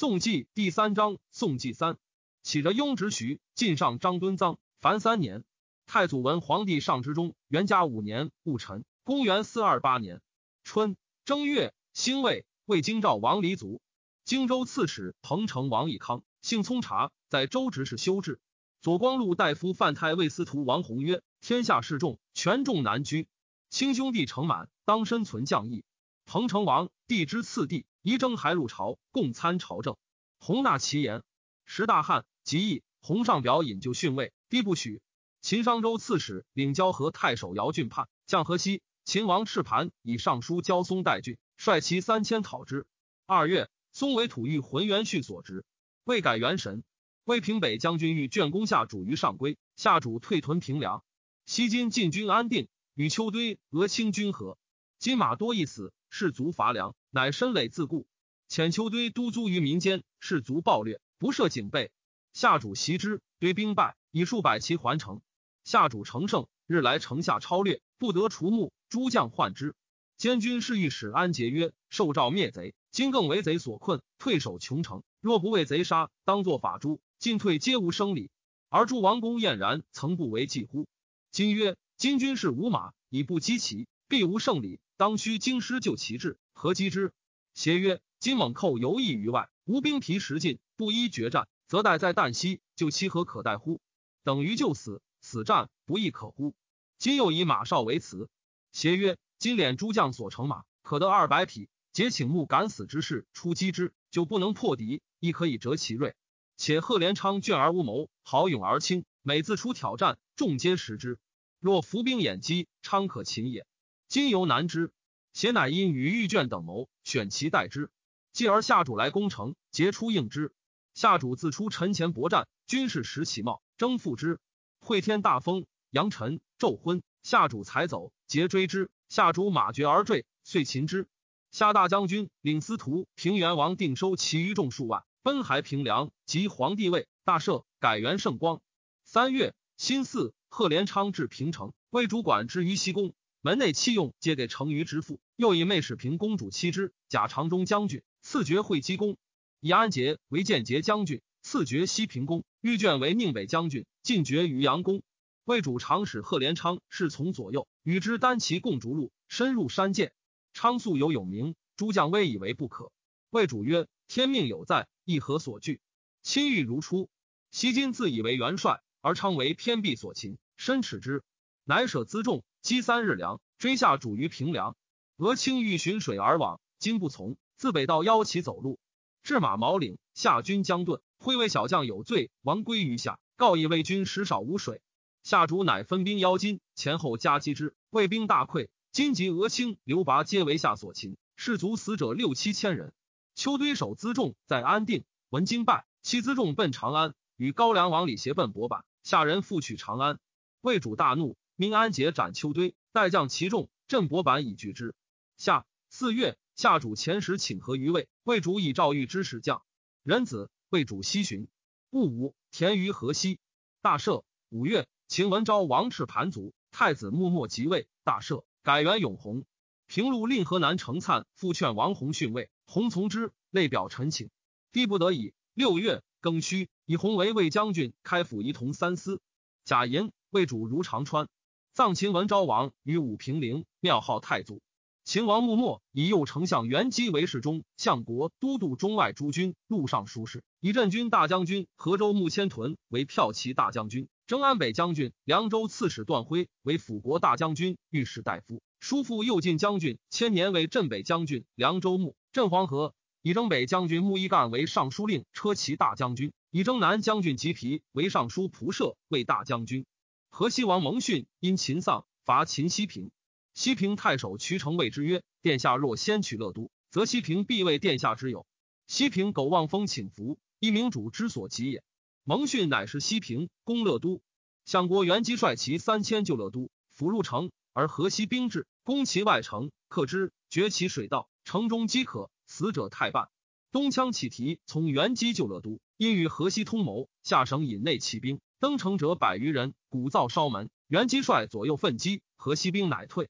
宋纪第三章，宋纪三，起着雍直徐晋上张敦臧，凡三年。太祖文皇帝上之中，元嘉五年戊辰，公元四二八年春正月，辛未，魏京兆王黎族，荆州刺史彭城王义康，姓聪察，在州执事修治。左光禄大夫范太尉司徒王弘曰：天下事重，权重难居。亲兄弟成满，当身存将义。彭城王帝之次弟。仪征还入朝，共参朝政。洪纳其言。时大汉，即义，洪上表引咎训位，帝不许。秦商州刺史领交河太守姚俊叛，将河西。秦王赤盘以上书交松代郡，率其三千讨之。二月，松为土御浑元序所执，未改元神。魏平北将军欲卷攻下主于上归，下主退屯平凉。西今晋军安定，与丘堆、俄清军合。金马多一死，士卒乏粮。乃身累自固，遣丘堆督租于民间，士卒暴掠，不设警备。下主袭之，堆兵败，以数百骑还城。下主乘胜，日来城下超掠，不得除目。诸将患之。监军侍御史安节曰：“受诏灭贼，今更为贼所困，退守穷城。若不为贼杀，当作法诛，进退皆无生理。而诸王公晏然，曾不为计乎？今曰：今军士无马，以不击其，必无胜理。当须京师救其志。”何击之？协曰：今猛寇游弋于外，无兵疲食尽，不依决战，则待在旦夕，就其何可待乎？等于就死，死战不亦可乎？今又以马少为辞。协曰：今敛诸将所乘马，可得二百匹。皆请目敢死之士出击之，就不能破敌，亦可以折其锐。且贺连昌倦而无谋，豪勇而轻，每自出挑战，众皆识之。若伏兵掩击，昌可擒也。今犹难之。邪乃因与玉卷等谋，选其代之。继而下主来攻城，杰出应之。下主自出陈前搏战，军士拾其貌，征复之。会天大风，扬尘昼昏，下主才走，桀追之。下主马绝而坠，遂擒之。下大将军领司徒平原王定收其余众数万，奔还平凉，即皇帝位，大赦，改元圣光。三月，辛巳，贺连昌至平城，为主管之于西宫。门内器用皆给成于之父，又以妹史平公主妻之，假长中将军，赐爵会稽公；以安杰为建节将军，赐爵西平公；玉卷为宁北将军，进爵于阳公。魏主长史贺连昌侍从左右，与之单骑共逐鹿，深入山涧。昌素有勇名，诸将威以为不可。魏主曰：“天命有在，亦何所惧？”亲欲如初。西今自以为元帅，而昌为偏僻所擒，深耻之，乃舍辎重。积三日粮，追下主于平凉。俄清欲寻水而往，今不从，自北道邀其走路，至马毛岭，下军将遁。会为小将有罪，亡归于下。告以魏军食少无水，下主乃分兵邀金，前后夹击之，魏兵大溃。今及俄清、刘拔皆为下所擒，士卒死者六七千人。丘堆守辎重在安定，闻金败，弃辎重奔长安，与高梁王李协奔博坂。下人复取长安，魏主大怒。命安杰斩丘堆，待将其众，镇博板以拒之。下四月，夏主前时请和于魏，魏主以赵玉之使将仁子，魏主西巡。戊午，田于河西。大赦。五月，秦文昭王赤盘卒，太子穆默即位，大赦，改元永弘。平陆令河南程灿复劝王弘逊位，弘从之，泪表陈请。帝不得已。六月庚戌，以弘为魏将军，开府仪同三司。贾寅，魏主如长川。葬秦文昭王于武平陵，庙号太祖。秦王穆末以右丞相元基为侍中、相国、都督中外诸军、录尚书事，以镇军大将军河州穆千屯为骠骑大将军，征安北将军凉州刺史段辉为辅国大将军、御史大夫，叔父右进将军千年为镇北将军、凉州牧、镇黄河，以征北将军穆一干为尚书令、车骑大将军，以征南将军吉皮为尚书仆射、为大将军。河西王蒙逊因秦丧，伐秦西平。西平太守渠成谓之曰：“殿下若先取乐都，则西平必为殿下之友。”西平苟望风请服，一明主之所及也。蒙逊乃是西平攻乐都，相国元基率其三千救乐都，俘入城，而河西兵至，攻其外城，克之，绝其水道，城中饥渴，死者太半。东羌起提从元基救乐都，因与河西通谋，下省引内骑兵。登城者百余人，鼓噪烧门。元基率左右奋击，河西兵乃退。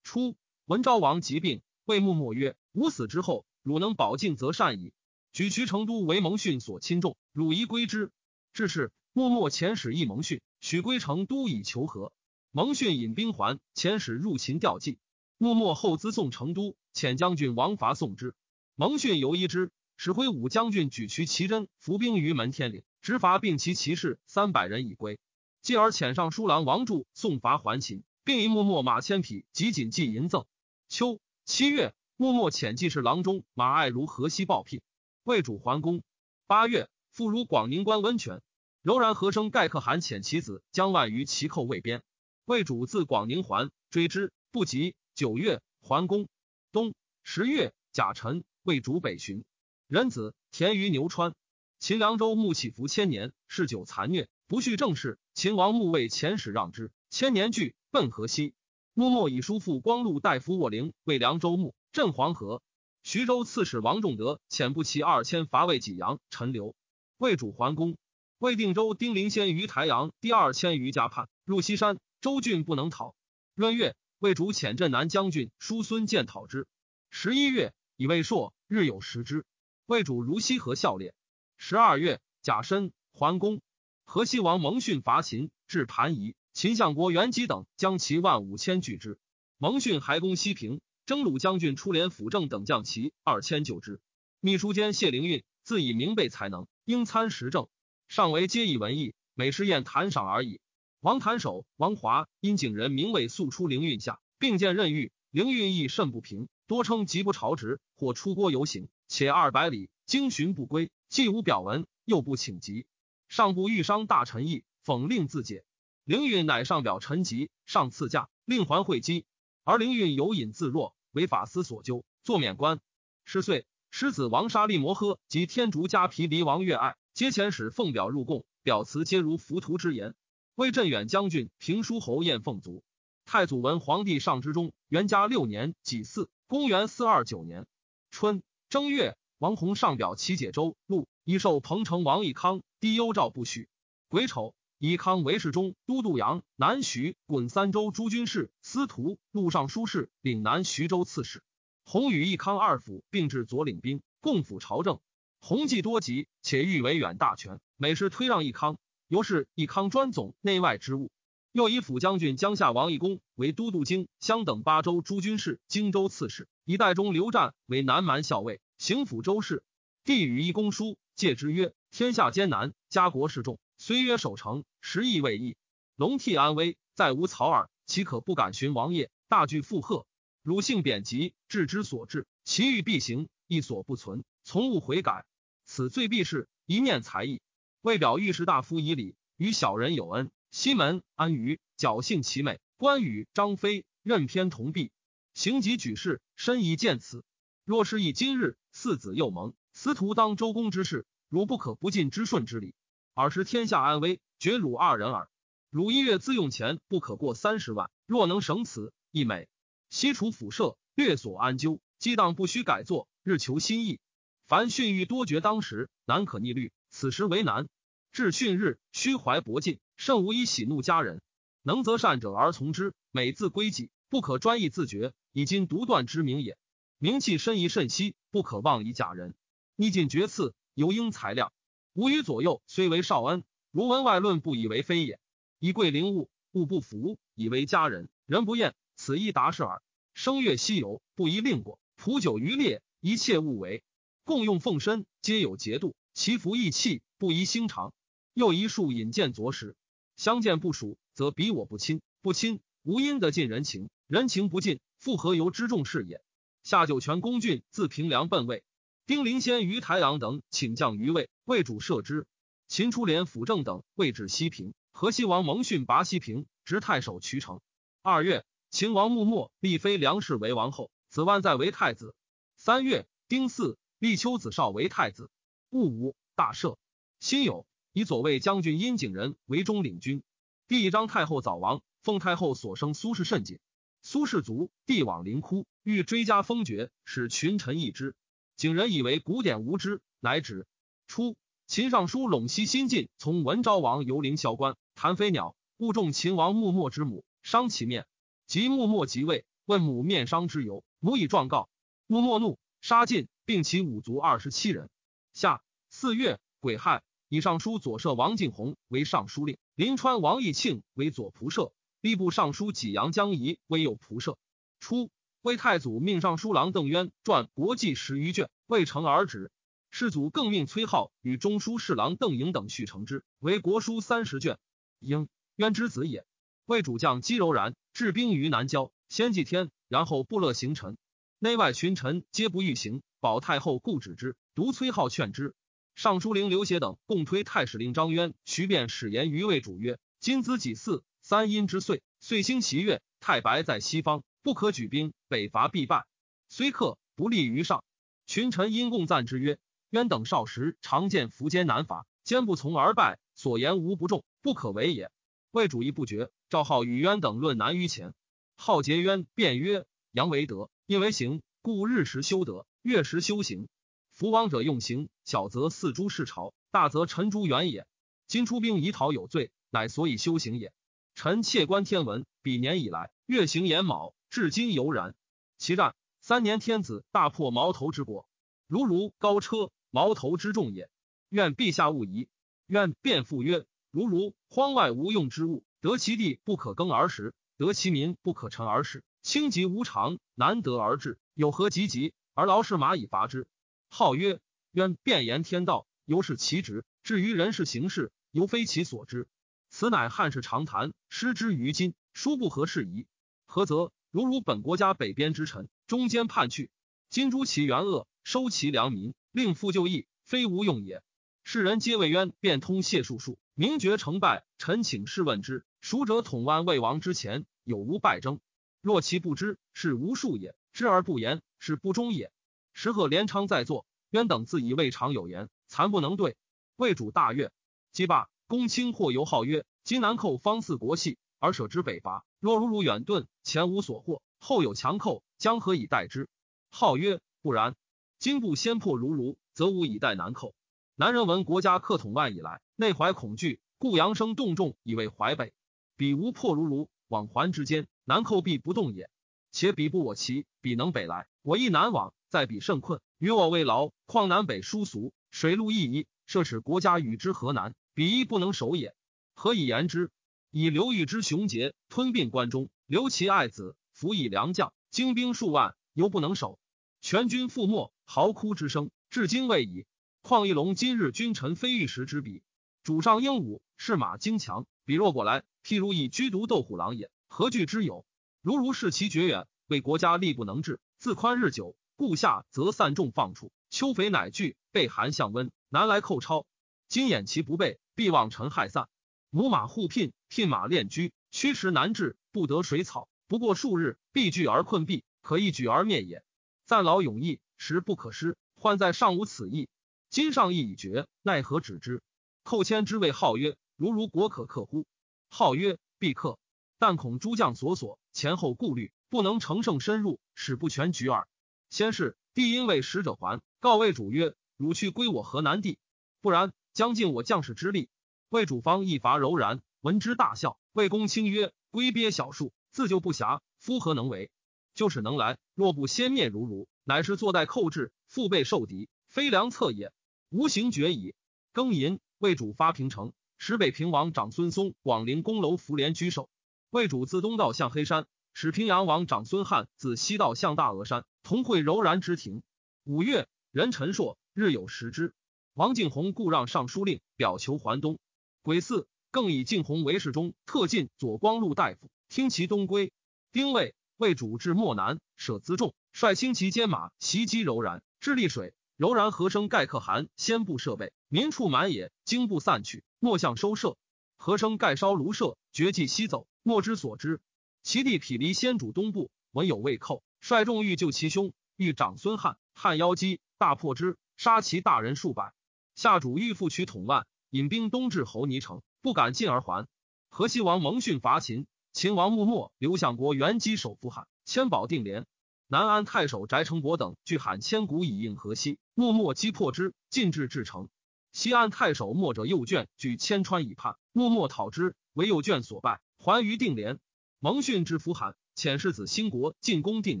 初，文昭王疾病，谓穆默曰：“吾死之后，汝能保境，则善矣。”举渠成都为蒙逊所亲重，汝宜归之。至是，默默遣使议蒙逊，许归成都以求和。蒙逊引兵还，遣使入秦吊祭。默默后资送成都，遣将军王伐送之。蒙逊犹疑之，使挥武将军举渠齐真伏兵于门天岭，执伐并其骑士三百人以归。继而遣上书郎王柱送伐还秦，并以默默马千匹及锦记银赠。秋七月。默默遣记事郎中马爱如河西报聘，魏主桓公。八月，复如广宁关温泉。柔然和生盖可汗遣其子将万于其寇未边。魏主自广宁还，追之不及。九月，桓公。冬十月，甲辰，魏主北巡。人子田于牛川。秦凉州牧起伏千年，嗜酒残虐，不恤政事。秦王墓位遣使让之，千年惧，奔河西。默默以叔父光禄大夫卧陵为凉州牧。镇黄河，徐州刺史王仲德遣步骑二千伐魏济阳，陈留。魏主桓公。魏定州丁陵先于台阳第二千余家叛入西山，州郡不能讨。闰月，魏主遣镇南将军叔孙建讨之。十一月，以魏硕日有食之。魏主如西河笑列。十二月，甲申，桓公。河西王蒙逊伐秦，至盘夷，秦相国元吉等将其万五千拒之。蒙逊还攻西平。征虏将军出连辅政等将骑二千救之。秘书监谢灵运自以明备才能，应参时政，上为皆以文艺，每试宴谈赏而已。王谭守、王华因景人名为速出灵运下，并见任狱，灵运亦甚不平，多称极不朝职，或出郭游行，且二百里经巡不归，既无表文，又不请疾。上部欲伤大臣意，讽令自解。灵运乃上表陈疾，上赐驾，令还会稽，而灵运有隐自若。为法司所纠，作免官。十岁，师子王沙利摩诃及天竺迦毗离王月爱，皆遣使奉表入贡，表辞皆如浮屠之言。魏镇远将军平书侯晏奉卒。太祖文皇帝上之中，元嘉六年己巳，公元四二九年春正月，王弘上表齐解州路，以受彭城王义康低幽诏不许。癸丑。以康为侍中、都督阳南徐滚三州诸军事、司徒、录尚书事、岭南徐州刺史。洪与义康二府并置左领兵，共辅朝政。洪既多疾，且欲为远大权，每事推让义康，由是义康专总内外之务。又以辅将军江夏王义公为都督京襄等八州诸军事、荆州刺史，以代中刘湛为南蛮校尉，行抚州事。帝与义公书，戒之曰：“天下艰难，家国事重。”虽曰守城，实亦未易。龙替安危，再无曹耳，岂可不敢寻王业？大惧附和。汝性贬极，置之所至，其欲必行，亦所不存，从勿悔改。此罪必是一念才艺。为表御史大夫以礼，与小人有恩。西门安于侥幸其美。关羽、张飞任偏同弊，行己举事，深以见此。若是以今日四子又蒙司徒当周公之事，汝不可不尽之顺之礼。尔时天下安危，绝汝二人耳。汝一月自用钱不可过三十万，若能省此，亦美。西除辐射，略所安究，激荡不须改作，日求新意。凡训欲多绝当时，难可逆律。此时为难。至训日，虚怀博尽，甚无以喜怒家人。能择善者而从之，每自归己，不可专意自绝，以今独断之名也。名气深宜慎息，不可妄以假人。逆尽绝次，尤应裁量。吾与左右虽为少恩，如闻外论，不以为非也。以贵灵物，物不服，以为佳人，人不厌，此一达是耳。声乐西游，不宜令过；普酒渔猎，一切勿为。共用奉身，皆有节度。其服意气，不宜兴长。又一数引荐左使，相见不熟，则彼我不亲，不亲，无因得尽人情，人情不尽，复何由之重事也？下九泉公郡自平凉奔魏。丁灵先于台阳等请将于魏，魏主赦之。秦初连辅政等位至西平，河西王蒙逊拔西平，执太守渠城。二月，秦王穆末立妃梁氏为王后，子万在为太子。三月，丁巳，立丘子少为太子。戊午，大赦。辛酉，以左卫将军殷景仁为中领军。第一章太后早亡，奉太后所生苏氏甚谨。苏氏卒，帝往灵窟，欲追加封爵，使群臣议之。景仁以为古典无知，乃止。初，秦尚书陇西新晋从文昭王游陵萧关，谈飞鸟，误中秦王穆末之母，伤其面。及穆末即位，问母面伤之由，母以状告。穆末怒，杀尽，并其五族二十七人。夏四月癸亥，以尚书左舍王敬弘为尚书令，临川王义庆为左仆射，吏部尚书济阳江仪为右仆射。初，魏太祖命尚书郎邓渊撰国记十余卷，未成而止。世祖更命崔浩与中书侍郎邓颖等续成之，为国书三十卷。应渊之子也。魏主将姬柔然置兵于南郊，先祭天，然后部乐行臣，内外群臣皆不欲行。保太后故止之，独崔浩劝之。尚书令刘协等共推太史令张渊、徐辩使言于魏主曰：“今子己巳，三阴之岁，岁星其月，太白在西方，不可举兵，北伐必败。虽克，不利于上。”群臣因共赞之曰。渊等少时常见苻坚难伐，坚不从而败，所言无不中，不可为也。魏主意不决，赵浩与渊等论难于前。浩结渊，辩曰：“阳为德，阴为行，故日时修德，月时修行。福王者用行，小则四诸世朝，大则臣诸远也。今出兵以讨有罪，乃所以修行也。臣窃观天文，比年以来，月行寅卯，至今犹然。其战三年，天子大破矛头之国，如如高车。”矛头之重也，愿陛下勿疑。愿辩复曰：如如荒外无用之物，得其地不可耕而食，得其民不可陈而食，轻疾无常，难得而治，有何急急而劳士马以伐之？号曰：愿辩言天道，由是其职；至于人事行事，犹非其所知。此乃汉室常谈，失之于今，殊不合适宜。何则？如如本国家北边之臣，中间叛去，今诛其元恶，收其良民。令复就义，非无用也。世人皆谓渊变通谢术术，名绝成败。臣请试问之：孰者统万魏王之前有无败争？若其不知，是无术也；知而不言，是不忠也。时贺连昌在座，渊等自以未尝有言，惭不能对。魏主大悦，击罢。公卿或尤号曰：今南寇方似国系，而舍之北伐。若如如远遁，前无所获，后有强寇，将何以待之？号曰：不然。今不先破如如，则无以待南寇。南人闻国家克统万以来，内怀恐惧，故扬声动众以为淮北。彼无破如如，往还之间，南寇必不动也。且彼不我齐，彼能北来，我亦南往，在彼甚困，与我未劳。况南北殊俗，水陆一宜，设使国家与之何难？彼亦不能守也。何以言之？以刘裕之雄杰，吞并关中，留其爱子，辅以良将，精兵数万，犹不能守。全军覆没，嚎哭之声至今未已。况一龙今日君臣非玉石之比，主上英武，士马精强，比若果来，譬如以居独斗虎狼也，何惧之有？如如视其绝远，为国家力不能治，自宽日久，故下则散众放出，秋肥乃聚，备寒向温，南来寇超。今掩其不备，必望尘害散。母马互聘，聘马练驹，驱驰难治，不得水草。不过数日，必聚而困毙，可一举而灭也。暂劳永逸，时不可失。患在尚无此意，今上意已决，奈何止之？寇谦之谓号曰：“如如国可克乎？”号曰：“必克。”但恐诸将所所，前后顾虑，不能乘胜深入，使不全局耳。先是，帝因为使者还，告魏主曰：“汝去归我河南地，不然将尽我将士之力。”魏主方一伐柔然，闻之大笑。魏公卿曰：“龟鳖小术，自救不暇，夫何能为？”就是能来，若不先灭如如，乃是坐待寇至，腹背受敌，非良策也。无形绝矣。庚寅，魏主发平城，使北平王长孙嵩广陵宫楼福连居守。魏主自东道向黑山，使平阳王长孙汉自西道向大峨山，同会柔然之庭。五月，人陈硕日有食之。王敬宏故让尚书令，表求还东。癸巳，更以敬弘为侍中，特进左光禄大夫，听其东归。丁未。为主至漠南，舍辎重，率轻骑兼马袭击柔然，至丽水，柔然和生盖可汗先布设备，民处满也，惊不散去，莫向收摄。和生盖烧庐舍，绝迹西走，莫之所知。其弟匹离先主东部，闻有魏寇，率众欲救其兄，欲长孙汉，汉邀击，大破之，杀其大人数百。下主欲复取统万，引兵东至侯尼城，不敢进而还。河西王蒙逊伐秦。秦王穆末、刘相国元基守扶汉，千保定连。南安太守翟成伯等据喊千古以应河西，穆末击破之，进至至城。西安太守墨者右卷据千川以叛，穆末讨之，为右卷所败，还于定连。蒙逊之扶罕，遣世子兴国进攻定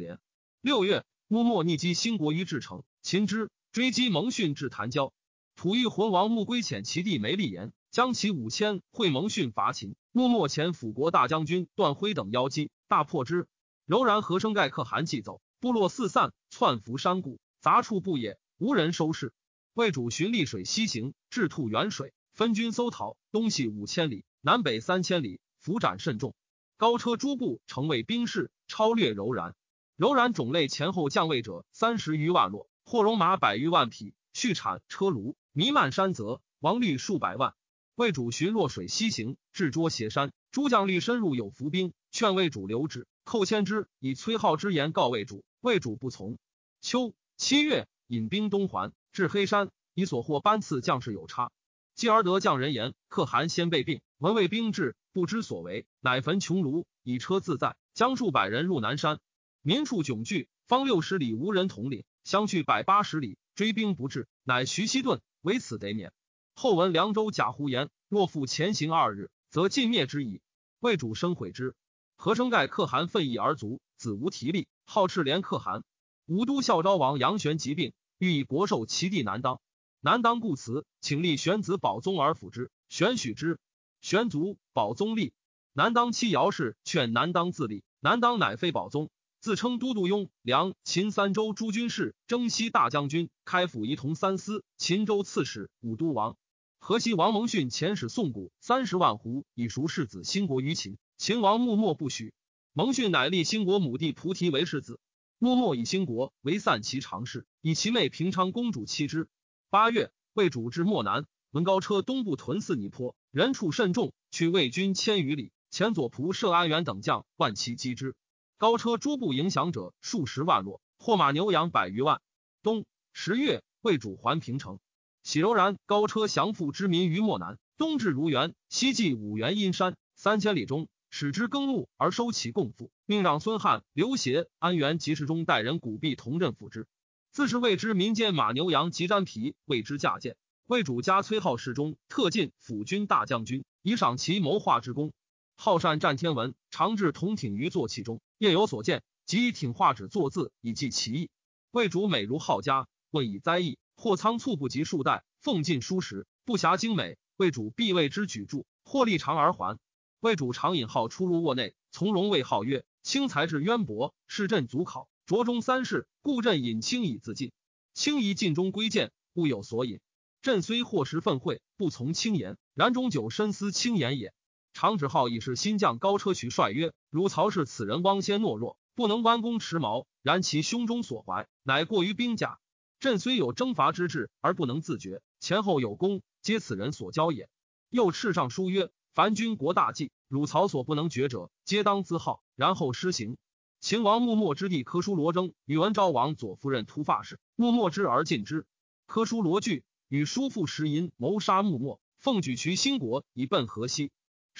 连。六月，穆末逆击兴国于至城，秦之追击蒙逊至潭郊，吐欲浑王穆归遣其弟梅立言，将其五千会蒙逊伐秦。穆末前辅国大将军段辉等邀击，大破之。柔然和生盖可汗既走，部落四散，窜伏山谷，杂处不也，无人收拾。魏主寻利水西行，至吐源水，分军搜讨，东西五千里，南北三千里，伏斩甚众。高车诸部成为兵士，超略柔然。柔然种类前后将位者三十余万落，或戎马百余万匹，畜产车卢弥漫山泽，王率数百万。魏主寻洛水西行，至捉斜山，诸将率深入有伏兵，劝魏主留之。寇谦之以崔浩之言告魏主，魏主不从。秋七月，引兵东还，至黑山，以所获班次将士有差。继而得将人言，可汗先被病，闻魏兵至，不知所为，乃焚穹庐，以车自在，将数百人入南山。民处窘惧，方六十里无人统领，相去百八十里，追兵不至，乃徐熙顿为此得免。后闻凉州贾胡言，若复前行二日，则尽灭之矣。魏主生悔之。何生盖可汗奋意而卒，子无提力，好赤连可汗。武都孝昭王杨玄疾病，欲以国授其弟南当。南当故辞，请立玄子保宗而辅之。玄许之。玄卒，保宗立。南当妻姚氏劝南当自立，南当乃非保宗，自称都督雍梁秦三州诸军事、征西大将军、开府仪同三司、秦州刺史、武都王。河西王蒙逊遣使宋谷三十万斛，以赎世子兴国于秦。秦王穆默不许，蒙逊乃立兴国母弟菩提为世子。穆默以兴国为散骑常侍，以其妹平昌公主妻之。八月，魏主至漠南，闻高车东部屯泗泥坡，人畜甚众，去魏军千余里。前左仆射安元等将万骑击之，高车诸部影响者数十万落，获马牛羊百余万。冬十月，魏主还平城，喜柔然高车降附之民于漠南，东至如原，西继五原阴山三千里中。使之耕牧而收其贡赋，命让孙汉、刘协、安元及世中带人古币同镇抚之。自是谓之民间马牛羊及毡皮，为之价贱。魏主加崔浩世中，特进辅军大将军，以赏其谋划之功。好善战天文，常置铜挺于坐骑中，夜有所见，即以挺画纸作字，以记其意。魏主美如好家，问以灾异，或仓促不及数代，奉进书时，不暇精美。魏主必为之举著，或立长而还。魏主常引号出入卧内，从容谓号曰：“卿才智渊博，是朕足考，着中三世，故朕引卿以自尽。卿宜尽中归见，故有所引。朕虽或时愤恚，不从卿言，然终久深思卿言也。”常指号已是新将高车渠帅曰：“如曹氏此人汪先懦弱，不能弯弓持矛，然其胸中所怀，乃过于兵甲。朕虽有征伐之志，而不能自决，前后有功，皆此人所教也。”又敕上书曰。凡军国大计，汝曹所不能决者，皆当自号，然后施行。秦王穆墨之弟柯舒罗征与文昭王左夫人突发事，穆墨之而进之。柯舒罗惧，与叔父石银谋杀穆墨，奉举渠兴国以奔河西。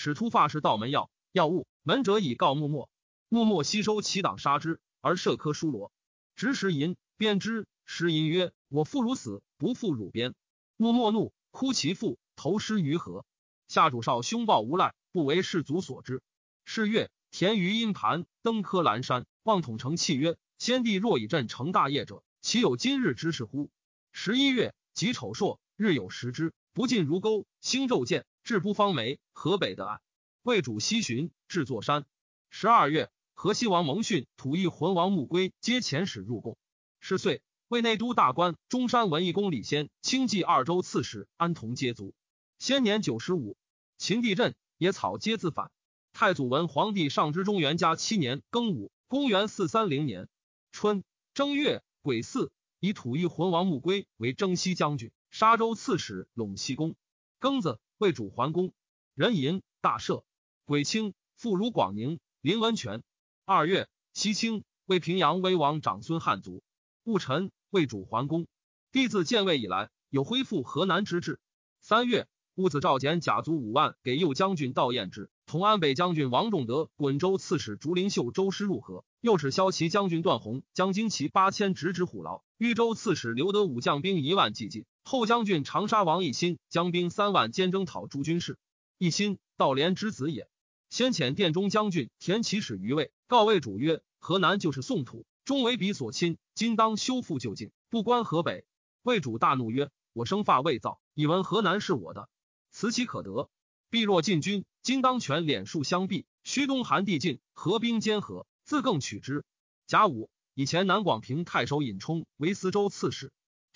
使突发是道门要要物，门者以告木末木末吸收其党杀之，而设科疏罗。执石银鞭之，石银曰：“我父如死，不负汝鞭。”木末怒，哭其父，投尸于河。夏主少凶暴无赖，不为士卒所知。是月，田于阴盘，登科兰山，望统成契曰：“先帝若以朕成大业者，岂有今日之事乎？”十一月，己丑朔，日有食之，不尽如钩，星昼见，至不方梅，河北的岸。魏主西巡，至座山。十二月，河西王蒙逊、吐欲浑王穆归皆遣使入贡。是岁，魏内都大官中山文义公李先、清济二州刺史安同皆卒。先年九十五。秦地震，野草皆自反。太祖文皇帝上之中元嘉七年庚午，公元四三零年春正月癸巳，以吐欲浑王穆归为征西将军、沙州刺史、陇西公。庚子，为主桓公。壬寅，大赦。癸清，复如广宁、临温泉。二月，西清，为平阳威王长孙汉族。戊辰，为主桓公。帝自建魏以来，有恢复河南之志。三月。戊子召简甲卒五万给右将军道彦之，同安北将军王仲德、滚州刺史竹林秀周师入河。又使骁骑将军段宏将精骑八千直指虎牢。豫州刺史刘德武将兵一万济进。后将军长沙王奕欣将兵三万兼征讨诸军事。奕欣，道连之子也。先遣殿中将军田启使于魏，告魏主曰：“河南就是宋土，终为彼所侵，今当修复就境，不关河北。”魏主大怒曰：“我生发未造，以闻河南是我的，此岂可得？必若进军，今当全敛数相避。虚东韩地近，合兵兼合，自更取之。甲午，以前南广平太守尹冲为司州刺史，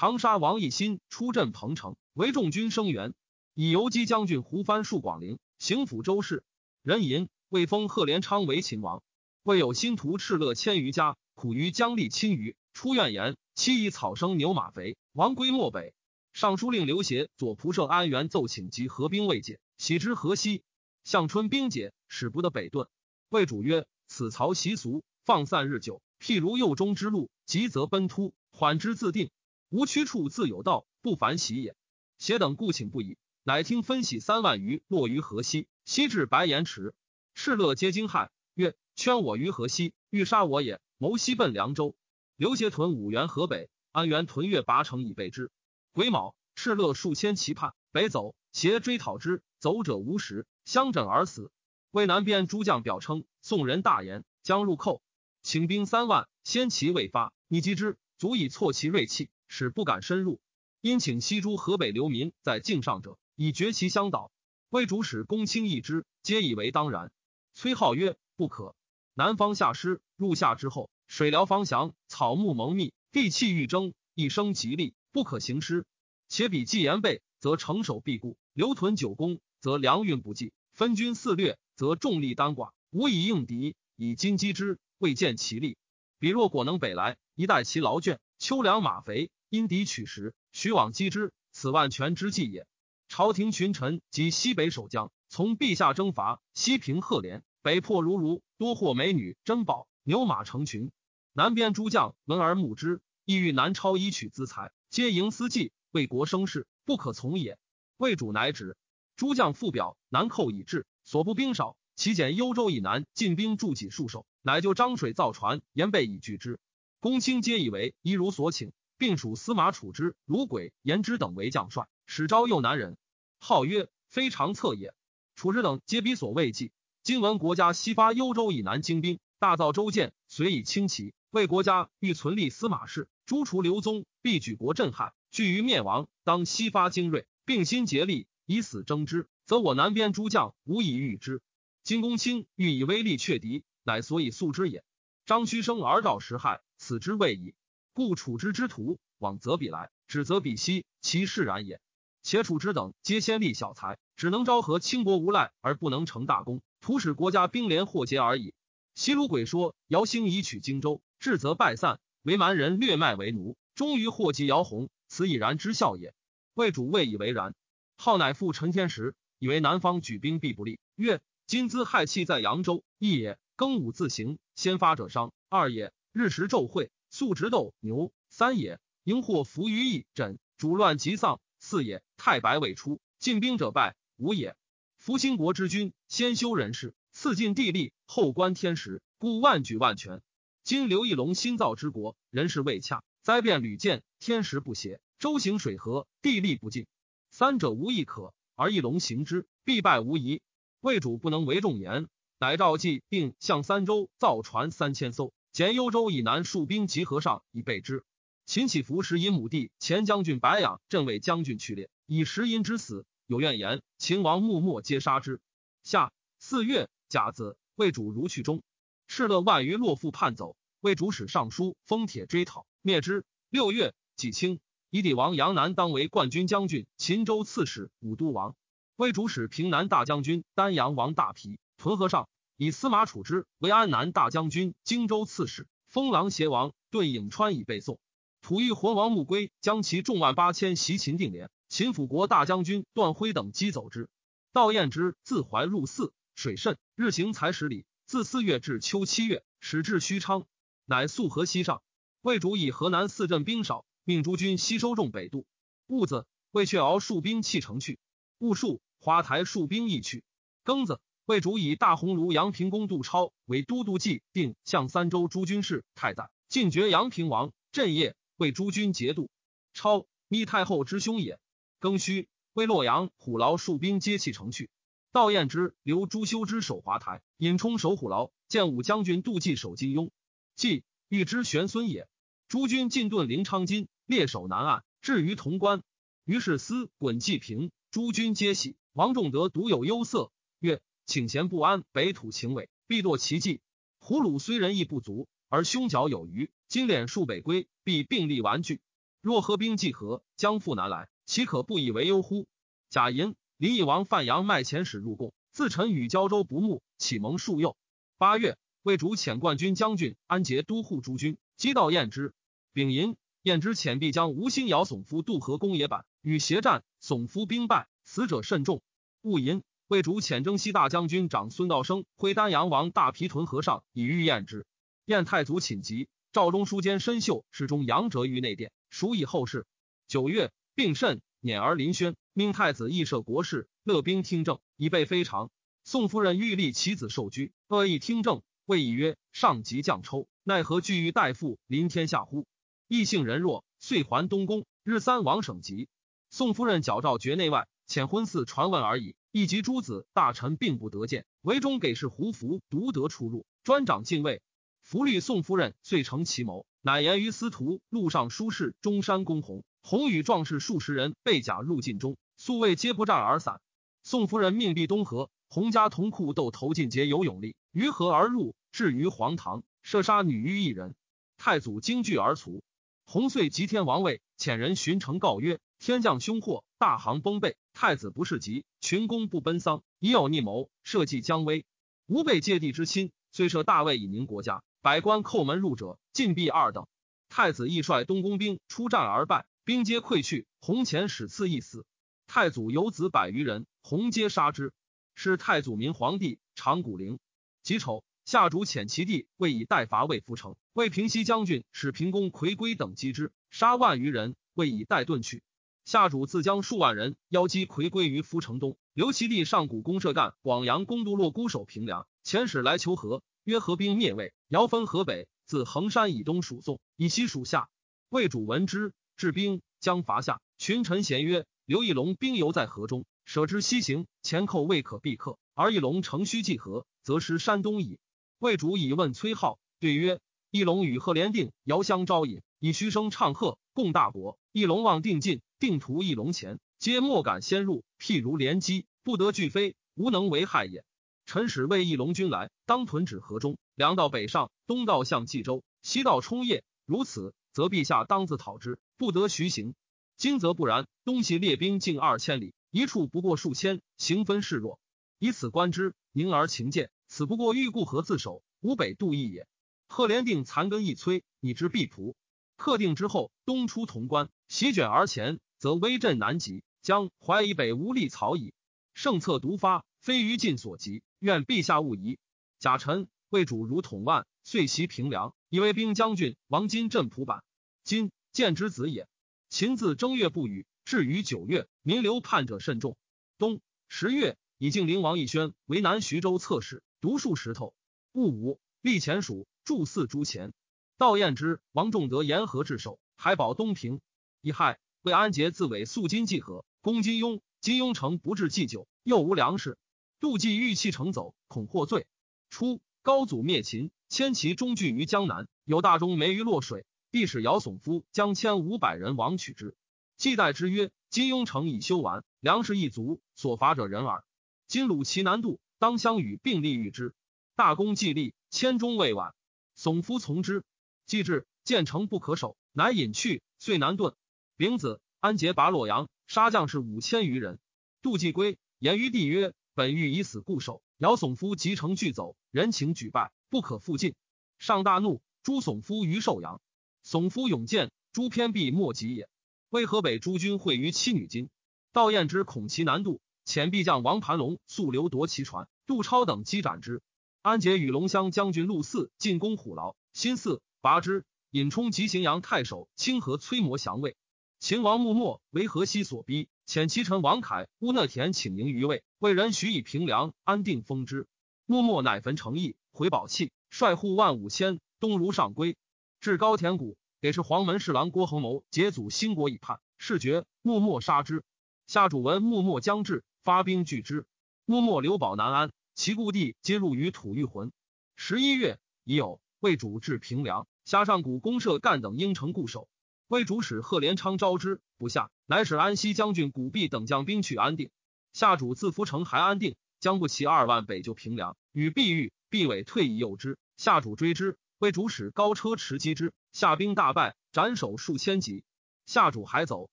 长沙王义新出镇彭城，为众军声援，以游击将军胡藩戍广陵，行抚州事。人吟未封贺连昌为秦王，未有新徒敕勒千余家，苦于将吏亲余，出怨言。妻以草生牛马肥，王归漠北。尚书令刘协左仆射安元奏请及合兵未解，喜之河西。向春兵解，使不得北遁。魏主曰：“此曹习俗，放散日久，譬如右中之路，急则奔突，缓之自定。无屈处自有道，不凡喜也。”协等故请不已，乃听分喜三万余落于河西，西至白岩池。敕勒皆惊骇，曰：“圈我于河西，欲杀我也。”谋西奔凉州。刘协屯五原河北，安原屯越拔城以备之。癸卯，敕勒数千骑叛北走，协追讨之，走者无十，相枕而死。魏南边诸将表称，宋人大言，将入寇，请兵三万，先其未发，你击之，足以挫其锐气，使不敢深入。因请西诸河北流民在境上者，以绝其相导。魏主使公卿议之，皆以为当然。崔浩曰：“不可。南方下师，入夏之后。”水潦方详，草木蒙密，地气欲争，一生吉利，不可行师。且比既言备，则城守必固；留屯久攻，则粮运不济；分军肆掠，则重力单寡，无以应敌。以今击之，未见其力。彼若果能北来，一待其劳倦，秋粮马肥，因敌取食，徐往击之，此万全之计也。朝廷群臣及西北守将，从陛下征伐，西平贺连，北破如如，多获美女珍宝，牛马成群。南边诸将闻而慕之，意欲南超以取资财，皆营私计，为国生事，不可从也。魏主乃止。诸将复表，南寇已至，所部兵少，其减幽州以南进兵驻己戍守，乃就漳水造船，言备以拒之。公卿皆以为一如所请，并属司马处之、卢轨、颜之等为将帅，使招诱南人，号曰非常策也。楚之等皆比所未计。今闻国家西发幽州以南精兵，大造舟舰，随以轻骑。为国家欲存立司马氏，诛除刘宗，必举国震撼，惧于灭亡。当西发精锐，并心竭力，以死争之，则我南边诸将无以御之。金公卿欲以威力却敌，乃所以速之也。张须生而道时害，此之未矣。故楚之之徒往则彼来，止则彼息，其释然也。且楚之等皆先立小才，只能昭和轻薄无赖，而不能成大功，徒使国家兵连祸结而已。西鲁鬼说姚兴已取荆州。至则败散，为蛮人掠卖为奴，终于祸及姚洪，此已然之效也。魏主未以为然，号乃复陈天时，以为南方举兵必不利。曰：今兹害气在扬州，一也；庚午自行，先发者伤；二也；日食昼晦，素直斗牛；三也；荧惑伏于邑枕，主乱即丧；四也；太白未出，进兵者败；五也；福兴国之君先修人事，次尽地利，后观天时，故万举万全。今刘义隆新造之国，人事未洽，灾变屡见，天时不协，周行水河，地利不尽，三者无一可，而义隆行之，必败无疑。魏主不能为众言，乃召计，并向三州造船三千艘，前幽州以南戍兵集合上以备之。秦启福时因母弟前将军白养镇卫将军去列，以石因之死有怨言，秦王穆末皆杀之。夏四月甲子，魏主如去中。敕勒万余落父叛走，魏主使尚书封帖追讨，灭之。六月己清，以帝王杨南当为冠军将军、秦州刺史、武都王。魏主使平南大将军丹阳王大皮屯河上，以司马处之为安南大将军、荆州刺史、封狼邪王遁颍川以备宋。吐欲浑王穆归将其众万八千袭秦定连，秦辅国大将军段辉等击走之。道彦之自怀入泗，水甚，日行才十里。自四月至秋七月，始至虚昌，乃溯河西上。魏主以河南四镇兵少，命诸军西收众北渡。戊子，魏却敖戍兵弃城去。戊戍，花台戍兵亦去。庚子，魏主以大鸿胪阳平公杜超为都督祭定向三州诸军事太宰，进爵阳平王。镇业，为诸军节度。超，密太后之兄也。庚戌，为洛阳虎牢戍兵皆弃城去。道彦之留朱修之守华台，尹冲守虎牢，建武将军杜季守金庸。季欲之玄孙也。诸军进遁临昌津，列守南岸，至于潼关。于是思滚济平，诸军皆喜。王仲德独有忧色，曰：“请贤不安，北土情伪，必堕其计。胡虏虽人义不足，而胸角有余。今敛数北归，必并立完聚。若合兵计和，将复南来，岂可不以为忧乎？”贾银、李义王范阳卖遣使入贡，自陈与胶州不睦，启蒙数右。八月，魏主遣冠军将军安杰都护诸军，击到燕之。丙寅，燕之遣必将吴兴尧耸夫渡河攻野坂，与协战，耸夫兵败，死者甚众。戊寅，魏主遣征西大将军长孙道生挥丹阳王大皮屯河上，以御燕之。燕太祖寝疾，赵中书监申秀侍中杨哲于内殿，属以后事。九月，病甚，辇而临轩，命太子议设国事，乐兵听政，以备非常。宋夫人欲立其子受居，恶意听政，谓以曰：“上级将抽，奈何惧于大夫临天下乎？”异性人弱，遂还东宫。日三王省籍。宋夫人矫诏绝内外。遣婚嗣传问而已，一及诸子大臣并不得见，唯中给事胡服独得出入，专掌禁卫。福律宋夫人遂成其谋，乃言于司徒路上书事中山公弘，弘与壮士数十人被甲入禁中，宿卫皆不战而散。宋夫人命闭东河，洪家同库斗投进节有勇力，于河而入，至于黄堂，射杀女于一人。太祖惊惧而卒。洪遂即天王位，遣人巡城告曰：天降凶祸，大行崩备。太子不是急，群公不奔丧，已有逆谋，社稷将危。吾辈借地之亲，虽设大位以宁国家，百官叩门入者，禁闭二等。太子亦率东宫兵出战而败，兵皆溃去。洪前使赐一死。太祖有子百余人，洪皆杀之。是太祖明皇帝，长谷陵。己丑，下主遣其弟为以代伐魏夫城，为平西将军使平公魁归等击之，杀万余人，为以代遁去。夏主自将数万人邀击魁归于夫城东，留其弟上古公社干广阳公都洛孤守平凉。遣使来求和，约合兵灭魏，遥分河北，自衡山以东属宋，以西属夏。魏主闻之，治兵将伐夏。群臣咸曰：“刘义隆兵犹在河中，舍之西行，前寇未可必克。而义隆乘虚济河，则失山东矣。”魏主以问崔浩，对曰：“义隆与贺连定遥相招引，以虚声唱和，共大国。一龙望定晋。”定图一龙前，皆莫敢先入。譬如连击，不得俱飞，无能为害也。臣使谓一龙君来，当屯止河中，粮道北上，东道向冀州，西道冲邺。如此，则陛下当自讨之，不得徐行。今则不然，东西列兵近二千里，一处不过数千，行分势弱。以此观之，宁而情见，此不过欲固河自守，吾北渡易也。贺连定残根一摧，以之必仆。克定之后，东出潼关，席卷而前。则威震南极，将淮以北无力曹矣。圣策独发，非于尽所及，愿陛下勿疑。贾臣魏主如统万，遂袭平凉，以为兵将军。王金镇蒲坂，今见之子也。秦自正月不雨，至于九月，民流叛者甚众。冬十月，以晋灵王义宣为南徐州刺史，独树石头。戊午，立前蜀，筑祀诸前。道彦之、王仲德沿河至守，还保东平。乙亥。魏安杰自伪肃金济河，攻金庸。金庸城不至祭酒，又无粮食。杜季欲弃城走，恐获罪。初，高祖灭秦，迁其中聚于江南，有大中没于洛水。帝使姚耸夫将千五百人王取之。季代之曰：“金庸城已修完，粮食一足，所伐者人耳。今鲁其南渡，当相与并立御之。大功既立，千中未晚。”耸夫从之。既至，见城不可守，乃引去，遂南遁。丙子，安杰拔洛阳，杀将士五千余人。杜季归言于帝曰：“本欲以死固守，姚耸夫急城拒走，人情举败，不可复进。”上大怒，诛耸夫于寿阳。耸夫勇健，诸偏必莫及也。为河北诸军会于妻女津，道彦之恐其难渡，遣必将王盘龙速流夺其船，杜超等击斩之。安杰与龙骧将军陆嗣进攻虎牢，新嗣拔之。尹冲及荥阳太守清河崔摩降魏。秦王穆末为河西所逼，遣其臣王凯、乌讷田请迎于魏，为人许以平凉，安定封之。穆末乃焚城邑，回宝器，率户万五千，东如上归，至高田谷，给是黄门侍郎郭恒谋解阻兴国以叛，事决，穆末杀之。夏主闻穆末将至，发兵拒之。穆末留保南安，其故地皆入于吐玉魂。十一月，已有魏主至平凉，下上古公社干等应城固守。魏主使贺连昌招之不下，乃使安西将军古弼等将兵去安定。下主自涪城还安定，将不齐二万北救平凉，与毕玉，毕伟退以诱之。下主追之，魏主使高车持击之，夏兵大败，斩首数千级。下主还走，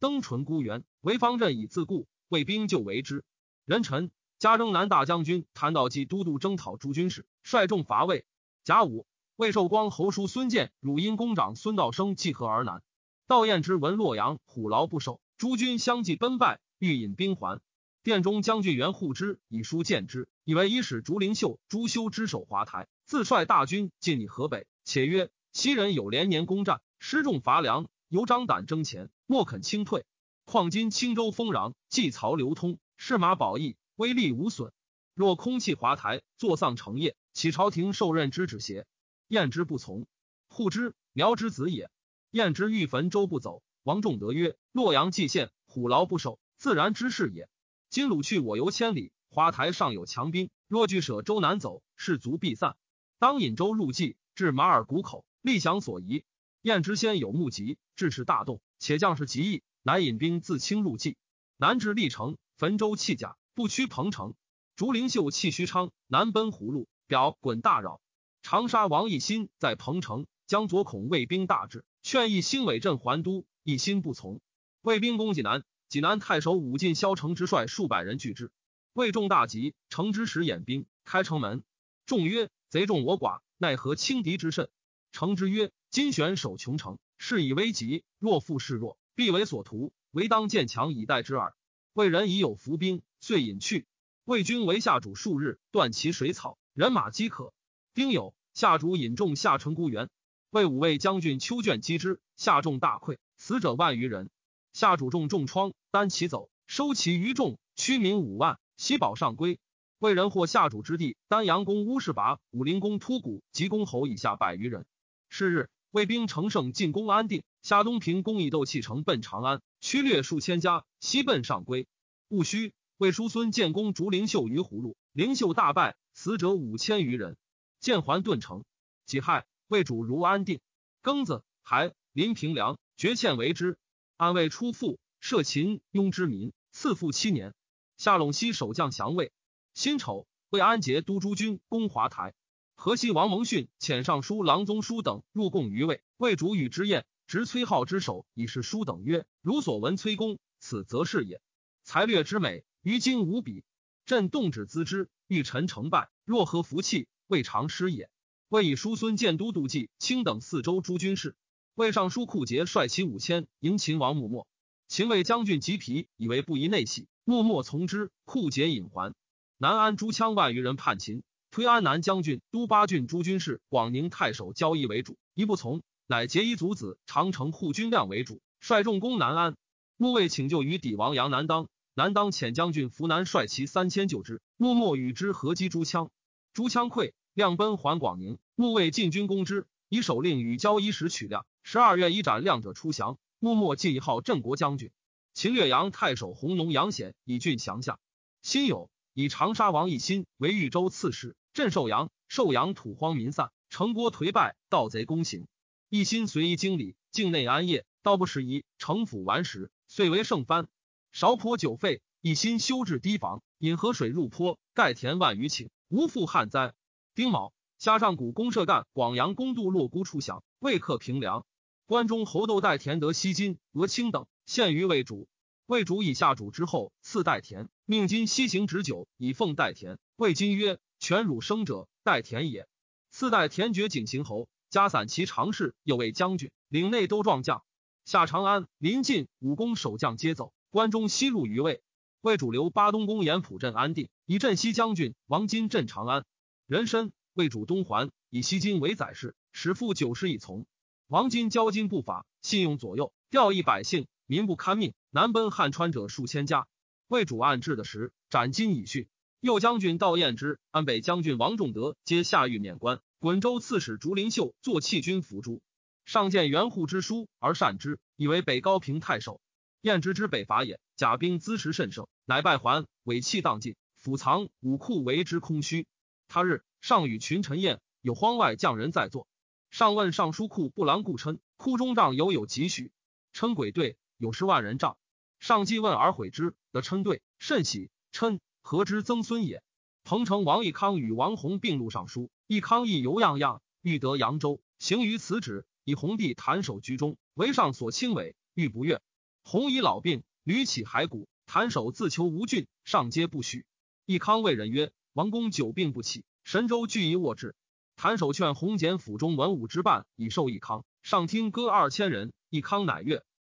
登淳孤原，为方阵以自固，魏兵就为之。人臣加征南大将军谭道济都督征讨诸军事，率众伐魏。甲午，魏寿光侯叔孙建、汝阴公长孙道生继河而南。道彦之闻洛阳虎牢不守，诸军相继奔败，欲引兵还。殿中将军袁护之以书见之，以为以使竹灵秀、朱修之守华台，自率大军进以河北。且曰：昔人有连年攻战，失众乏粮，犹张胆争前，莫肯轻退。况今青州丰壤，济曹流通，士马保义，威力无损。若空弃华台，坐丧成业，岂朝廷受任之旨邪？晏之不从。护之，苗之子也。晏之欲焚州不走，王仲德曰：“洛阳蓟县，虎牢不守，自然之事也。今鲁去我游千里，华台上有强兵，若据舍州难走，士卒必散。当引州入蓟，至马尔谷口，立降所疑。晏之先有目疾，致使大动，且将士极议，乃引兵自清入蓟，南至历城，焚州弃甲，不屈彭城。竹林秀弃须昌，南奔葫芦表，滚大扰。长沙王义新在彭城，将左恐魏兵大至。”劝义兴伪镇还都，一心不从。魏兵攻济南，济南太守武进萧城之率数百人拒之。魏众大急，城之使掩兵，开城门。众曰：“贼众我寡，奈何轻敌之甚？”城之曰：“今选守穷城，是以危急，若复示弱，必为所图。唯当建强以待之耳。”魏人已有伏兵，遂引去。魏军围下主数日，断其水草，人马饥渴。丁酉，夏主引众下城孤原。魏武卫将军丘卷击之，下众大溃，死者万余人。夏主中重创，单骑走，收其余众，驱民五万，西保上归。魏人获下主之地，丹阳公乌氏拔、武陵公突谷及公侯以下百余人。是日，魏兵乘胜进攻安定，夏东平公以斗气城奔长安，驱掠数千家，西奔上归。戊戌，魏叔孙建功竹灵秀于葫芦，灵秀大败，死者五千余人。建桓顿城。己亥。魏主如安定，庚子，还临平凉，绝欠为之。安魏出父，设秦雍之民，赐父七年。下陇西守将降魏。辛丑，魏安杰都诸军攻华台。河西王蒙逊遣尚书郎宗书等入贡于魏。魏主与之宴，执崔浩之手以示书等曰：“如所闻崔公，此则是也。才略之美，于今无比。朕动止咨之，欲臣成败，若何服气，未尝失也。”魏以叔孙建都督济卿等四州诸军事。魏尚书库杰率其五千迎秦王穆墨。秦魏将军吉皮以为不宜内徙，穆墨从之。库节引还。南安诸羌万余人叛秦，推安南将军、都巴郡诸军事、广宁太守交易为主，一不从，乃结以族子长城护军亮为主，率众攻南安。穆魏请救于底王杨南当，南当遣将军扶南率其三千救之。穆墨与之合击诸羌，诸羌溃。亮奔还广宁，穆卫进军攻之，以手令与交一时取亮。十二月，以斩亮者出降。穆墨进一号镇国将军。秦略阳太守弘农杨显以郡降下。辛酉，以长沙王义新为豫州刺史。镇寿阳，寿阳土荒民散，城郭颓败，盗贼攻行。义新随意经理，境内安业，道不适宜，城府顽石，遂为盛藩。韶坡久废，义新修治堤防，引河水入坡，盖田万余顷，无复旱灾。丁卯，下上古公社干广阳公渡洛孤出降，魏克平凉。关中侯窦代田得西金、俄清等，献于魏主。魏主以下主之后，赐代田，命金西行止酒，以奉代田。魏金曰：“全汝生者，代田也。”赐代田爵景行侯，加散骑常侍，又为将军，领内都壮将。下长安，临晋武功守将皆走。关中西路于魏。魏主留巴东公延普镇安定，以镇西将军王金镇长安。人参为主东还，以西金为宰事，使父九十以从。王金交金不法，信用左右，调役百姓，民不堪命。南奔汉川者数千家。魏主暗治的时，斩金以训。右将军道彦之、安北将军王仲德皆下狱免官。滚州刺史竹林秀坐弃军伏诛。上见元护之书而善之，以为北高平太守。燕之之北伐也，甲兵资实甚盛，乃败还，尾气荡尽，府藏武库为之空虚。他日上与群臣宴，有荒外将人在座。上问尚书库部郎顾琛，库中帐犹有几许。琛鬼对有十万人帐。上既问而悔之，得琛对甚喜，琛何之曾孙也。彭城王义康与王弘并录尚书，义康亦犹样样，欲得扬州，行于此旨，以弘帝弹手居中，为上所轻委，欲不悦。弘以老病，屡起骸骨，弹手自求无郡，上皆不许。义康谓人曰：“王公久病不起，神州俱以握之。”谭守劝弘简府中文武之伴，以授义康。上听歌二千人，义康乃悦。